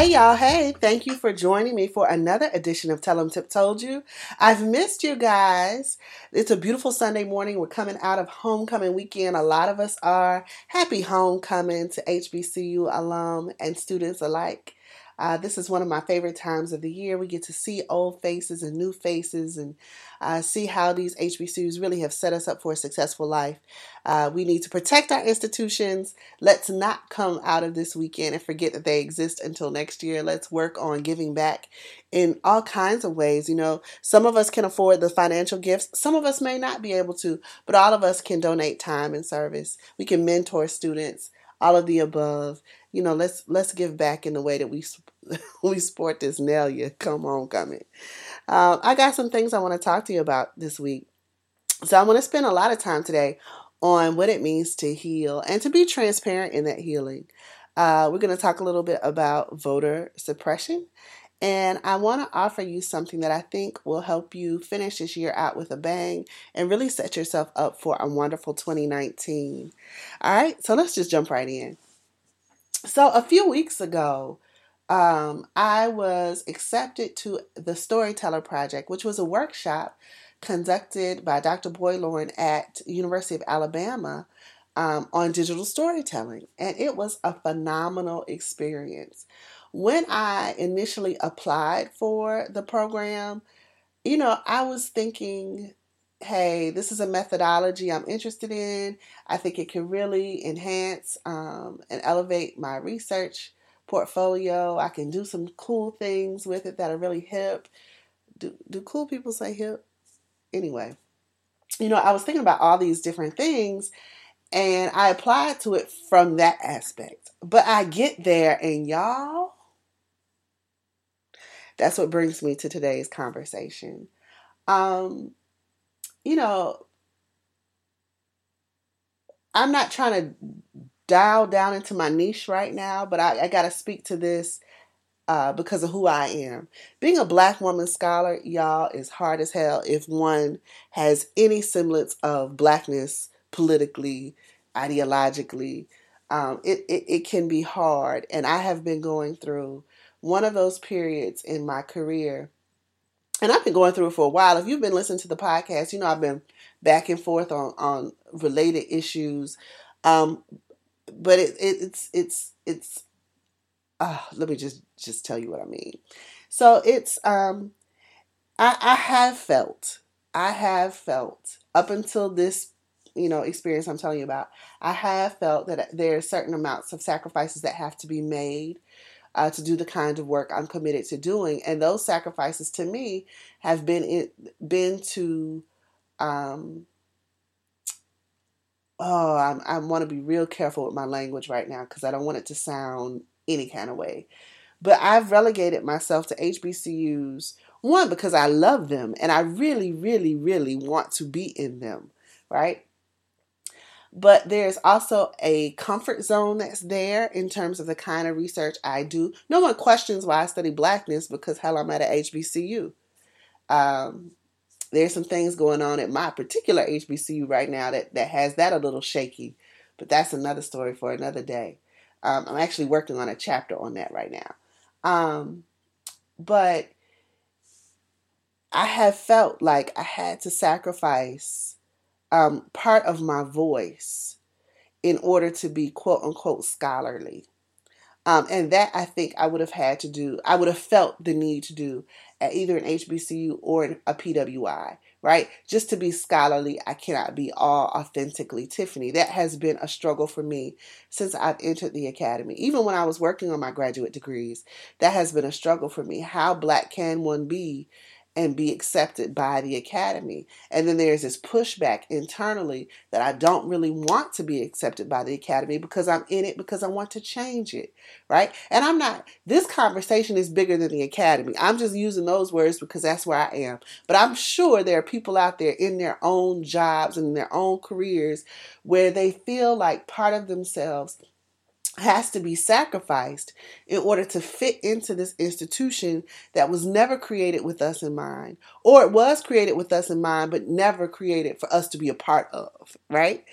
Hey y'all, hey, thank you for joining me for another edition of Tell 'em Tip Told You. I've missed you guys. It's a beautiful Sunday morning. We're coming out of homecoming weekend. A lot of us are. Happy homecoming to HBCU alum and students alike. Uh, this is one of my favorite times of the year. We get to see old faces and new faces and uh, see how these HBCUs really have set us up for a successful life. Uh, we need to protect our institutions. Let's not come out of this weekend and forget that they exist until next year. Let's work on giving back in all kinds of ways. You know, some of us can afford the financial gifts, some of us may not be able to, but all of us can donate time and service. We can mentor students all of the above. You know, let's let's give back in the way that we we sport this Nelia come homecoming. Uh, I got some things I want to talk to you about this week. So I want to spend a lot of time today on what it means to heal and to be transparent in that healing. Uh, we're going to talk a little bit about voter suppression. And I want to offer you something that I think will help you finish this year out with a bang and really set yourself up for a wonderful 2019. All right, so let's just jump right in. So, a few weeks ago, um, I was accepted to the Storyteller Project, which was a workshop conducted by Dr. Boylorn at University of Alabama um, on digital storytelling, and it was a phenomenal experience. When I initially applied for the program, you know, I was thinking, hey, this is a methodology I'm interested in. I think it can really enhance um, and elevate my research portfolio. I can do some cool things with it that are really hip. Do, do cool people say hip? Anyway, you know, I was thinking about all these different things and I applied to it from that aspect. But I get there and y'all, that's what brings me to today's conversation. Um, you know, I'm not trying to dial down into my niche right now, but I, I got to speak to this uh, because of who I am. Being a black woman scholar, y'all, is hard as hell if one has any semblance of blackness politically, ideologically. Um, it, it, it can be hard. And I have been going through one of those periods in my career. And I've been going through it for a while. If you've been listening to the podcast, you know I've been back and forth on, on related issues. Um, but it, it, it's it's it's uh, let me just just tell you what I mean. So it's um I I have felt I have felt up until this you know experience I'm telling you about, I have felt that there are certain amounts of sacrifices that have to be made uh, to do the kind of work I'm committed to doing, and those sacrifices to me have been it, been to um, oh, I'm, I want to be real careful with my language right now because I don't want it to sound any kind of way. But I've relegated myself to HBCUs, one, because I love them and I really, really, really want to be in them, right? But there's also a comfort zone that's there in terms of the kind of research I do. No one questions why I study blackness because, hell, I'm at a HBCU. Um, there's some things going on at my particular HBCU right now that, that has that a little shaky, but that's another story for another day. Um, I'm actually working on a chapter on that right now. Um, but I have felt like I had to sacrifice um, part of my voice in order to be quote unquote scholarly. Um, and that I think I would have had to do, I would have felt the need to do at either an HBCU or a PWI, right? Just to be scholarly, I cannot be all authentically Tiffany. That has been a struggle for me since I've entered the academy. Even when I was working on my graduate degrees, that has been a struggle for me. How black can one be and be accepted by the academy. And then there's this pushback internally that I don't really want to be accepted by the academy because I'm in it because I want to change it, right? And I'm not, this conversation is bigger than the academy. I'm just using those words because that's where I am. But I'm sure there are people out there in their own jobs and their own careers where they feel like part of themselves has to be sacrificed in order to fit into this institution that was never created with us in mind, or it was created with us in mind, but never created for us to be a part of, right?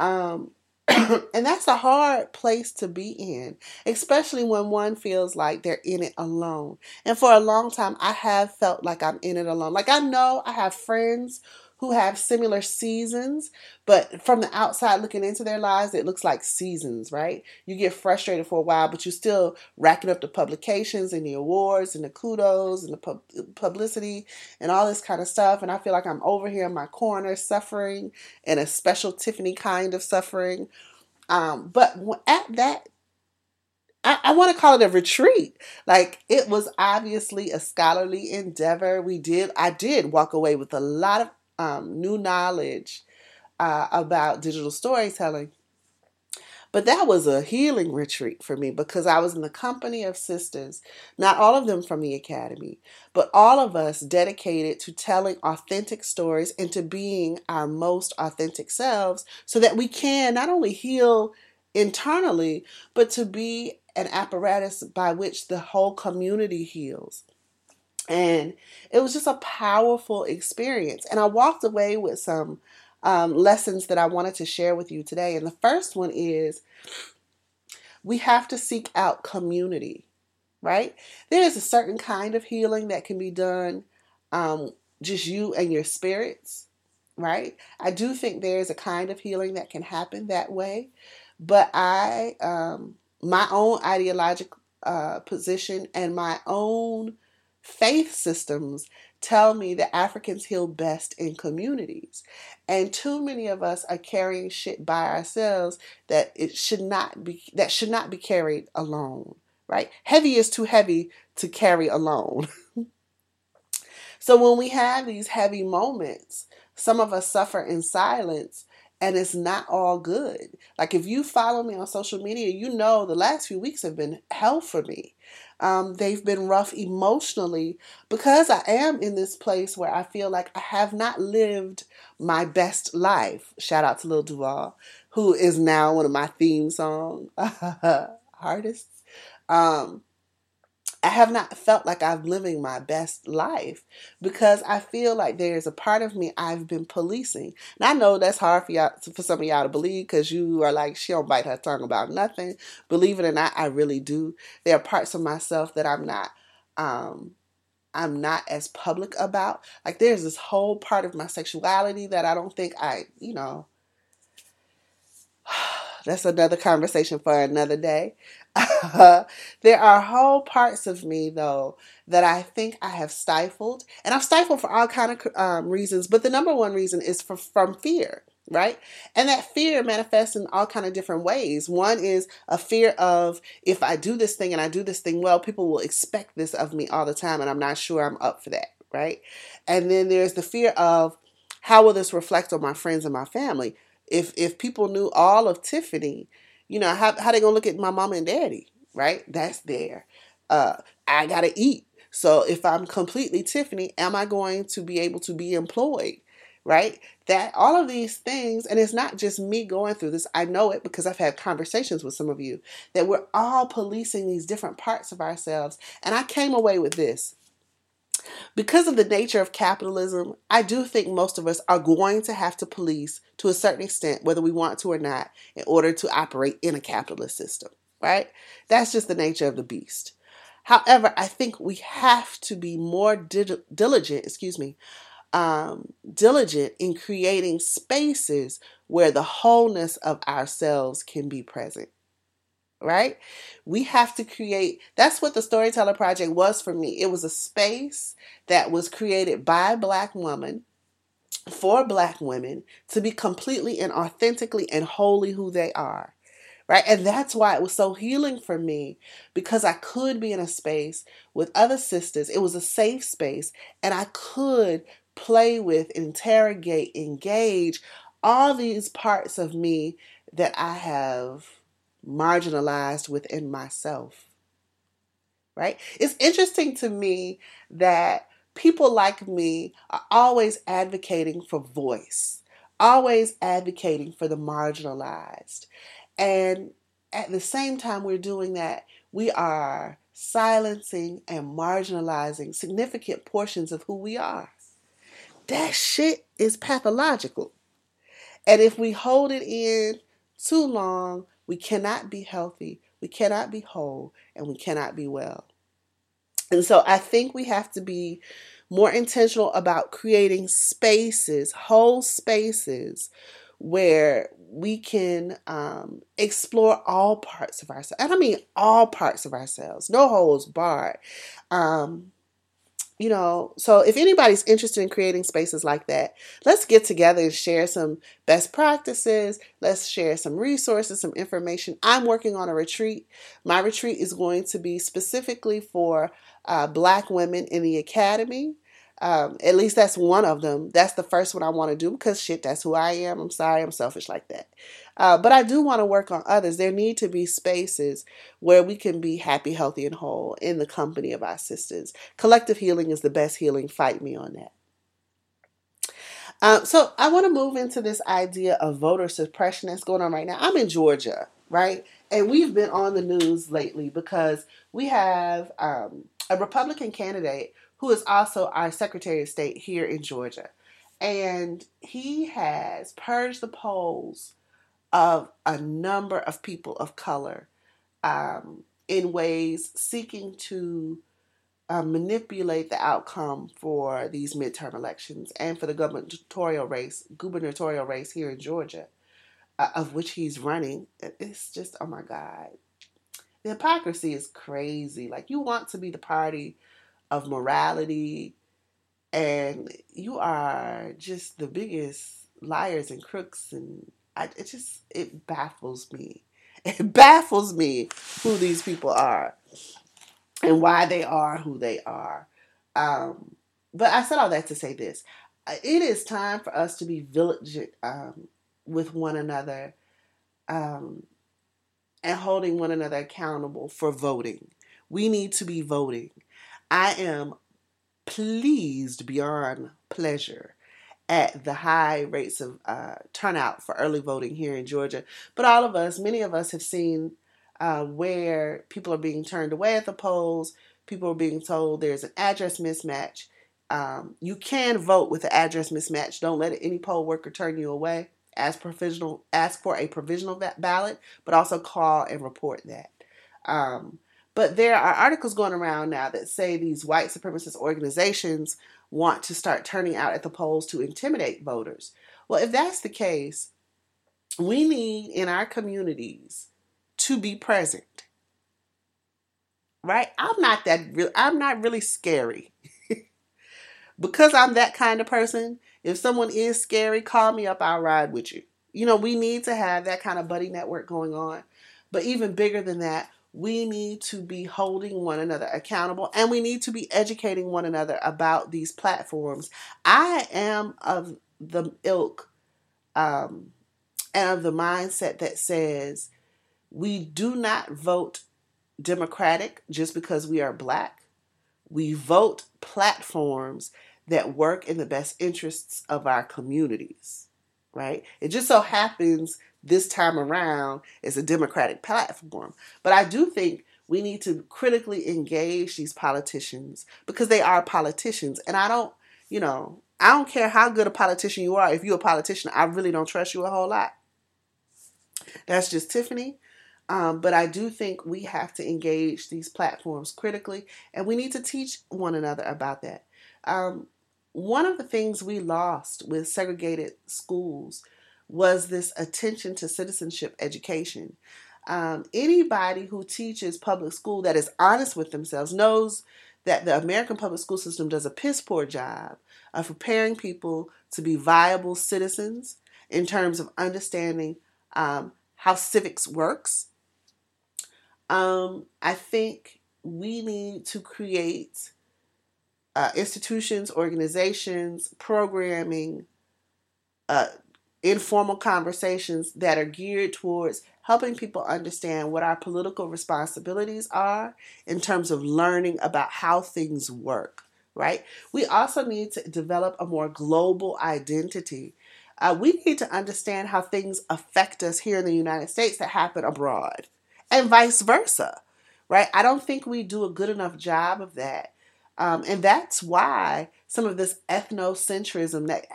Um, and that's a hard place to be in, especially when one feels like they're in it alone. And for a long time, I have felt like I'm in it alone. Like I know I have friends who have similar seasons, but from the outside looking into their lives, it looks like seasons, right? You get frustrated for a while, but you're still racking up the publications and the awards and the kudos and the pub- publicity and all this kind of stuff. And I feel like I'm over here in my corner suffering in a special Tiffany kind of suffering. Um, but at that I, I want to call it a retreat. Like it was obviously a scholarly endeavor. We did, I did walk away with a lot of um, new knowledge uh, about digital storytelling. But that was a healing retreat for me because I was in the company of sisters, not all of them from the academy, but all of us dedicated to telling authentic stories and to being our most authentic selves so that we can not only heal internally, but to be an apparatus by which the whole community heals. And it was just a powerful experience. And I walked away with some um, lessons that I wanted to share with you today. And the first one is we have to seek out community, right? There is a certain kind of healing that can be done um, just you and your spirits, right? I do think there's a kind of healing that can happen that way. But I, um, my own ideological uh, position and my own faith systems tell me that Africans heal best in communities. And too many of us are carrying shit by ourselves that it should not be that should not be carried alone, right? Heavy is too heavy to carry alone. so when we have these heavy moments, some of us suffer in silence and it's not all good. Like if you follow me on social media, you know the last few weeks have been hell for me. Um, they've been rough emotionally because I am in this place where I feel like I have not lived my best life. Shout out to Lil Duval, who is now one of my theme song artists. Um, I have not felt like I'm living my best life because I feel like there's a part of me I've been policing. And I know that's hard for y'all, for some of y'all to believe because you are like, she don't bite her tongue about nothing. Believe it or not, I really do. There are parts of myself that I'm not, um, I'm not as public about. Like there's this whole part of my sexuality that I don't think I, you know, that's another conversation for another day. there are whole parts of me though that I think I have stifled, and I've stifled for all kind of um, reasons. But the number one reason is for, from fear, right? And that fear manifests in all kind of different ways. One is a fear of if I do this thing and I do this thing well, people will expect this of me all the time, and I'm not sure I'm up for that, right? And then there's the fear of how will this reflect on my friends and my family? If if people knew all of Tiffany you know, how how they gonna look at my mama and daddy, right? That's there. Uh, I gotta eat. So if I'm completely Tiffany, am I going to be able to be employed? Right? That all of these things, and it's not just me going through this, I know it because I've had conversations with some of you that we're all policing these different parts of ourselves. And I came away with this. Because of the nature of capitalism, I do think most of us are going to have to police to a certain extent, whether we want to or not, in order to operate in a capitalist system, right? That's just the nature of the beast. However, I think we have to be more diligent, excuse me, um, diligent in creating spaces where the wholeness of ourselves can be present right? We have to create, that's what the Storyteller Project was for me. It was a space that was created by Black woman for Black women to be completely and authentically and wholly who they are, right? And that's why it was so healing for me because I could be in a space with other sisters. It was a safe space, and I could play with, interrogate, engage all these parts of me that I have marginalized within myself. Right? It's interesting to me that people like me are always advocating for voice, always advocating for the marginalized. And at the same time, we're doing that, we are silencing and marginalizing significant portions of who we are. That shit is pathological. And if we hold it in too long, we cannot be healthy, we cannot be whole, and we cannot be well. And so I think we have to be more intentional about creating spaces, whole spaces, where we can um, explore all parts of ourselves. And I mean all parts of ourselves, no holes barred. Um, you know, so if anybody's interested in creating spaces like that, let's get together and share some best practices. Let's share some resources, some information. I'm working on a retreat. My retreat is going to be specifically for uh, Black women in the academy. Um, at least that's one of them. That's the first one I want to do because shit, that's who I am. I'm sorry, I'm selfish like that. Uh, but I do want to work on others. There need to be spaces where we can be happy, healthy, and whole in the company of our sisters. Collective healing is the best healing. Fight me on that. Uh, so I want to move into this idea of voter suppression that's going on right now. I'm in Georgia, right? And we've been on the news lately because we have um, a Republican candidate who is also our Secretary of State here in Georgia. And he has purged the polls of a number of people of color um, in ways seeking to uh, manipulate the outcome for these midterm elections and for the gubernatorial race, gubernatorial race here in Georgia, uh, of which he's running. It's just, oh my God. The hypocrisy is crazy. Like, you want to be the party of morality, and you are just the biggest liars and crooks and I, it just it baffles me. It baffles me who these people are and why they are who they are. Um, but i said all that to say this. It is time for us to be vigilant um, with one another um, and holding one another accountable for voting. We need to be voting I am pleased beyond pleasure at the high rates of uh, turnout for early voting here in Georgia. But all of us, many of us, have seen uh, where people are being turned away at the polls. People are being told there's an address mismatch. Um, you can vote with the address mismatch. Don't let any poll worker turn you away. Ask provisional, ask for a provisional ballot, but also call and report that. Um, but there are articles going around now that say these white supremacist organizations want to start turning out at the polls to intimidate voters. Well, if that's the case, we need in our communities to be present. Right? I'm not that real I'm not really scary. because I'm that kind of person, if someone is scary, call me up, I'll ride with you. You know, we need to have that kind of buddy network going on. But even bigger than that, we need to be holding one another accountable and we need to be educating one another about these platforms. I am of the ilk um, and of the mindset that says we do not vote Democratic just because we are black. We vote platforms that work in the best interests of our communities, right? It just so happens this time around is a Democratic platform. But I do think we need to critically engage these politicians because they are politicians. And I don't, you know, I don't care how good a politician you are. If you're a politician, I really don't trust you a whole lot. That's just Tiffany. Um, but I do think we have to engage these platforms critically, and we need to teach one another about that. Um, one of the things we lost with segregated schools was this attention to citizenship education. Um, anybody who teaches public school that is honest with themselves knows that the American public school system does a piss poor job of preparing people to be viable citizens in terms of understanding um, how civics works. Um, I think we need to create uh, institutions, organizations, programming, uh, informal conversations that are geared towards helping people understand what our political responsibilities are in terms of learning about how things work, right? We also need to develop a more global identity. Uh, we need to understand how things affect us here in the United States that happen abroad and vice versa, right? I don't think we do a good enough job of that. Um, and that's why some of this ethnocentrism that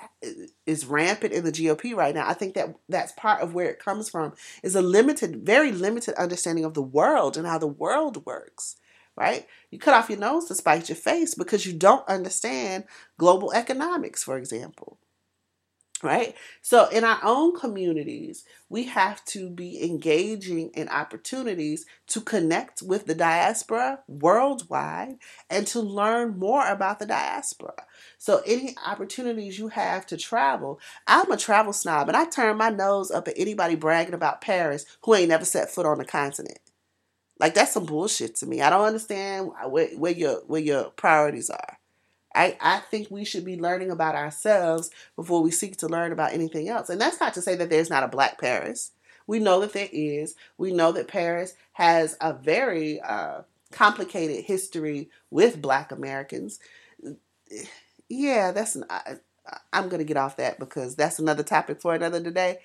is rampant in the GOP right now, I think that that's part of where it comes from, is a limited, very limited understanding of the world and how the world works, right? You cut off your nose to spite your face because you don't understand global economics, for example right? So, in our own communities, we have to be engaging in opportunities to connect with the diaspora worldwide and to learn more about the diaspora. So, any opportunities you have to travel, I'm a travel snob and I turn my nose up at anybody bragging about Paris who ain't never set foot on the continent. Like that's some bullshit to me. I don't understand where, where your where your priorities are. I, I think we should be learning about ourselves before we seek to learn about anything else. And that's not to say that there's not a black Paris. We know that there is. We know that Paris has a very uh, complicated history with black Americans. Yeah, that's. I, I'm going to get off that because that's another topic for another day.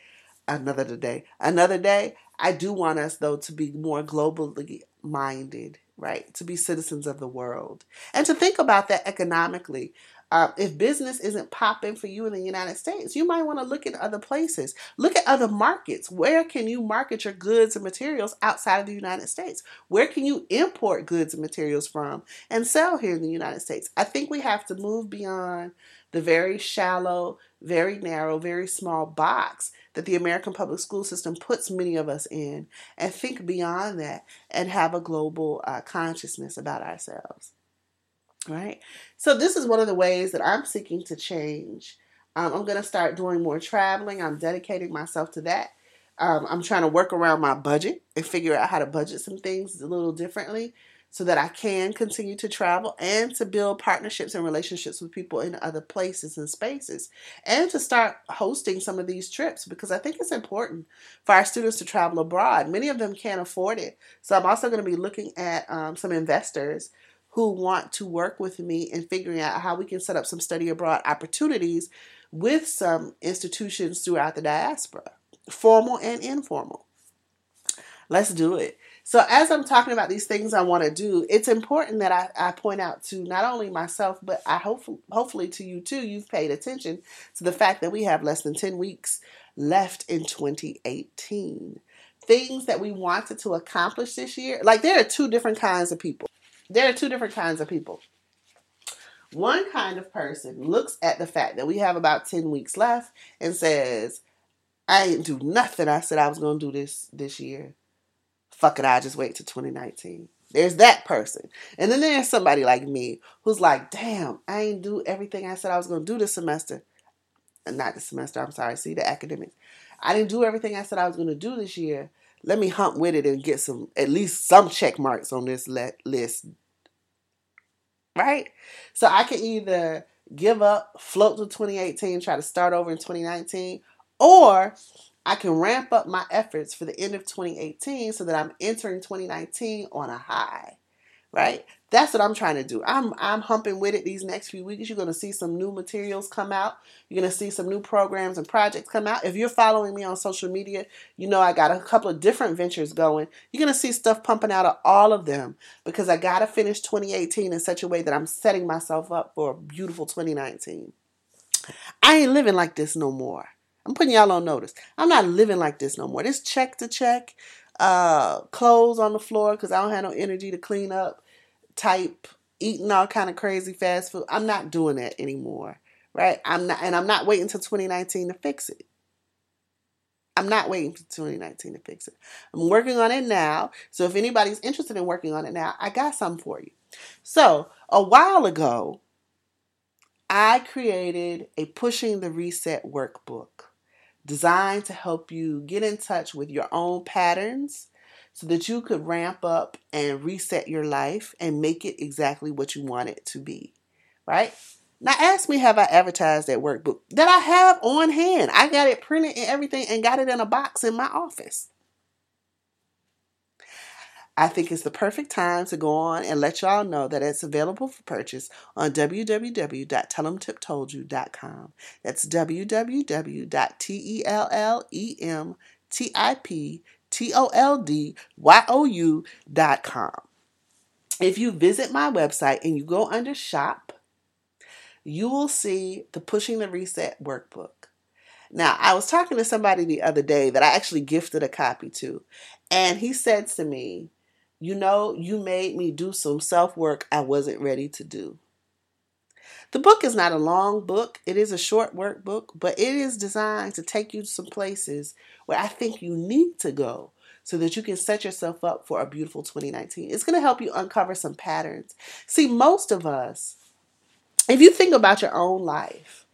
Another day. Another day. I do want us, though, to be more globally minded right? To be citizens of the world. And to think about that economically. Uh, if business isn't popping for you in the United States, you might want to look at other places. Look at other markets. Where can you market your goods and materials outside of the United States? Where can you import goods and materials from and sell here in the United States? I think we have to move beyond the very shallow, very narrow, very small box that the American public school system puts many of us in and think beyond that and have a global uh, consciousness about ourselves. Right? So, this is one of the ways that I'm seeking to change. Um, I'm going to start doing more traveling. I'm dedicating myself to that. Um, I'm trying to work around my budget and figure out how to budget some things a little differently so that I can continue to travel and to build partnerships and relationships with people in other places and spaces and to start hosting some of these trips because I think it's important for our students to travel abroad. Many of them can't afford it. So I'm also going to be looking at um, some investors who want to work with me in figuring out how we can set up some study abroad opportunities with some institutions throughout the diaspora, formal and informal. Let's do it. So as I'm talking about these things I want to do, it's important that I, I point out to not only myself, but I hope hopefully to you too, you've paid attention to the fact that we have less than 10 weeks left in 2018. Things that we wanted to accomplish this year, like there are two different kinds of people. There are two different kinds of people. One kind of person looks at the fact that we have about 10 weeks left and says, I ain't do nothing I said I was going to do this this year fuck it, i just wait till 2019. There's that person. And then there's somebody like me who's like, damn, I ain't do everything I said I was going to do this semester. Not the semester, I'm sorry, see the academics. I didn't do everything I said I was going to do this year. Let me hump with it and get some, at least some check marks on this list. Right? So I can either give up, float to 2018, try to start over in 2019, or I can ramp up my efforts for the end of 2018 so that I'm entering 2019 on a high. Right? That's what I'm trying to do. I'm I'm humping with it these next few weeks. You're going to see some new materials come out. You're going to see some new programs and projects come out. If you're following me on social media, you know I got a couple of different ventures going. You're going to see stuff pumping out of all of them because I got to finish 2018 in such a way that I'm setting myself up for a beautiful 2019. I ain't living like this no more. I'm putting y'all on notice. I'm not living like this no more. This check to check, uh, clothes on the floor because I don't have no energy to clean up, type, eating all kind of crazy fast food. I'm not doing that anymore, right? I'm not, and I'm not waiting until 2019 to fix it. I'm not waiting for 2019 to fix it. I'm working on it now. So if anybody's interested in working on it now, I got some for you. So a while ago, I created a Pushing the Reset workbook designed to help you get in touch with your own patterns so that you could ramp up and reset your life and make it exactly what you want it to be. Right? Now, ask me, have I advertised that workbook that I have on hand? I got it printed and everything and got it in a box in my office. I think it's the perfect time to go on and let y'all know that it's available for purchase on www.tellemtiptoldyou.com. That's www.tellemtiptoldyou.com. If you visit my website and you go under shop, you will see the Pushing the Reset workbook. Now, I was talking to somebody the other day that I actually gifted a copy to, and he said to me, You know, you made me do some self work I wasn't ready to do. The book is not a long book, it is a short workbook, but it is designed to take you to some places where I think you need to go so that you can set yourself up for a beautiful 2019. It's going to help you uncover some patterns. See, most of us, if you think about your own life,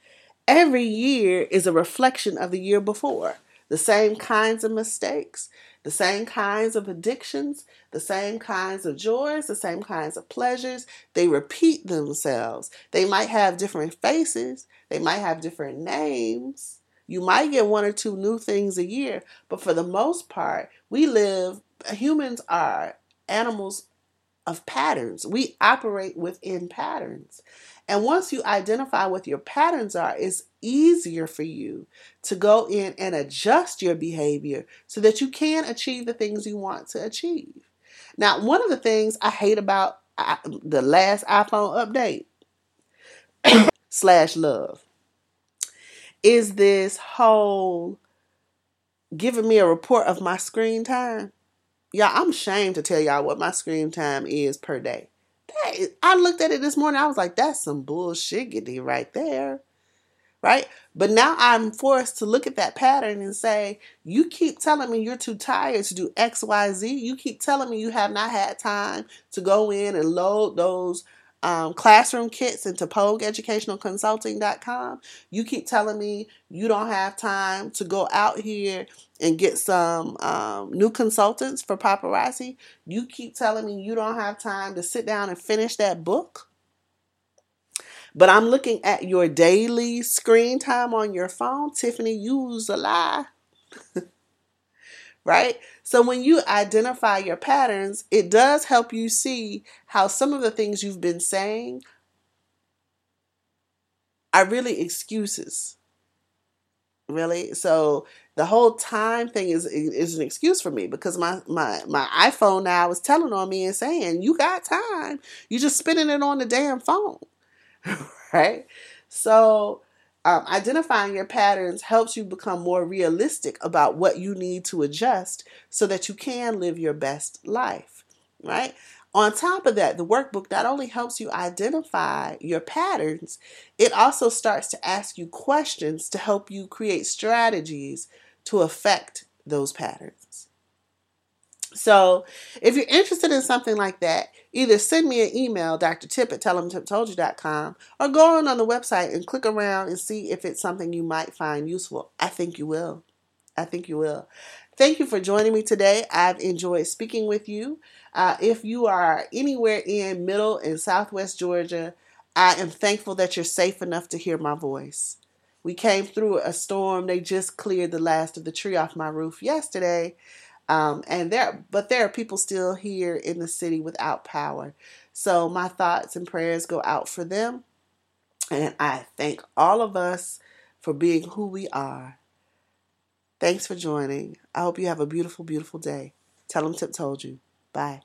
every year is a reflection of the year before. The same kinds of mistakes, the same kinds of addictions, the same kinds of joys, the same kinds of pleasures. They repeat themselves. They might have different faces, they might have different names. You might get one or two new things a year, but for the most part, we live, humans are animals of patterns. We operate within patterns. And once you identify what your patterns are, it's easier for you to go in and adjust your behavior so that you can achieve the things you want to achieve. Now, one of the things I hate about the last iPhone update slash love is this whole giving me a report of my screen time. Yeah, I'm ashamed to tell y'all what my screen time is per day. That I looked at it this morning. I was like, that's some bullshit right there. Right? But now I'm forced to look at that pattern and say, you keep telling me you're too tired to do XYZ. You keep telling me you have not had time to go in and load those um, classroom kits into PogueEducationalConsulting.com. You keep telling me you don't have time to go out here and get some um, new consultants for paparazzi. You keep telling me you don't have time to sit down and finish that book. But I'm looking at your daily screen time on your phone. Tiffany, use a lie. right? So when you identify your patterns, it does help you see how some of the things you've been saying are really excuses. Really? So the whole time thing is is an excuse for me because my my my iPhone now is telling on me and saying, "You got time. you're just spending it on the damn phone." right? So um, identifying your patterns helps you become more realistic about what you need to adjust so that you can live your best life, right? On top of that, the workbook not only helps you identify your patterns, it also starts to ask you questions to help you create strategies to affect those patterns. So, if you're interested in something like that, either send me an email, Dr. Tip at tellemtiptoldyou.com, or go on on the website and click around and see if it's something you might find useful. I think you will. I think you will. Thank you for joining me today. I've enjoyed speaking with you. Uh, if you are anywhere in middle and southwest Georgia, I am thankful that you're safe enough to hear my voice. We came through a storm. They just cleared the last of the tree off my roof yesterday. Um, and there, but there are people still here in the city without power. So my thoughts and prayers go out for them. And I thank all of us for being who we are. Thanks for joining. I hope you have a beautiful, beautiful day. Tell them Tip told you. Bye.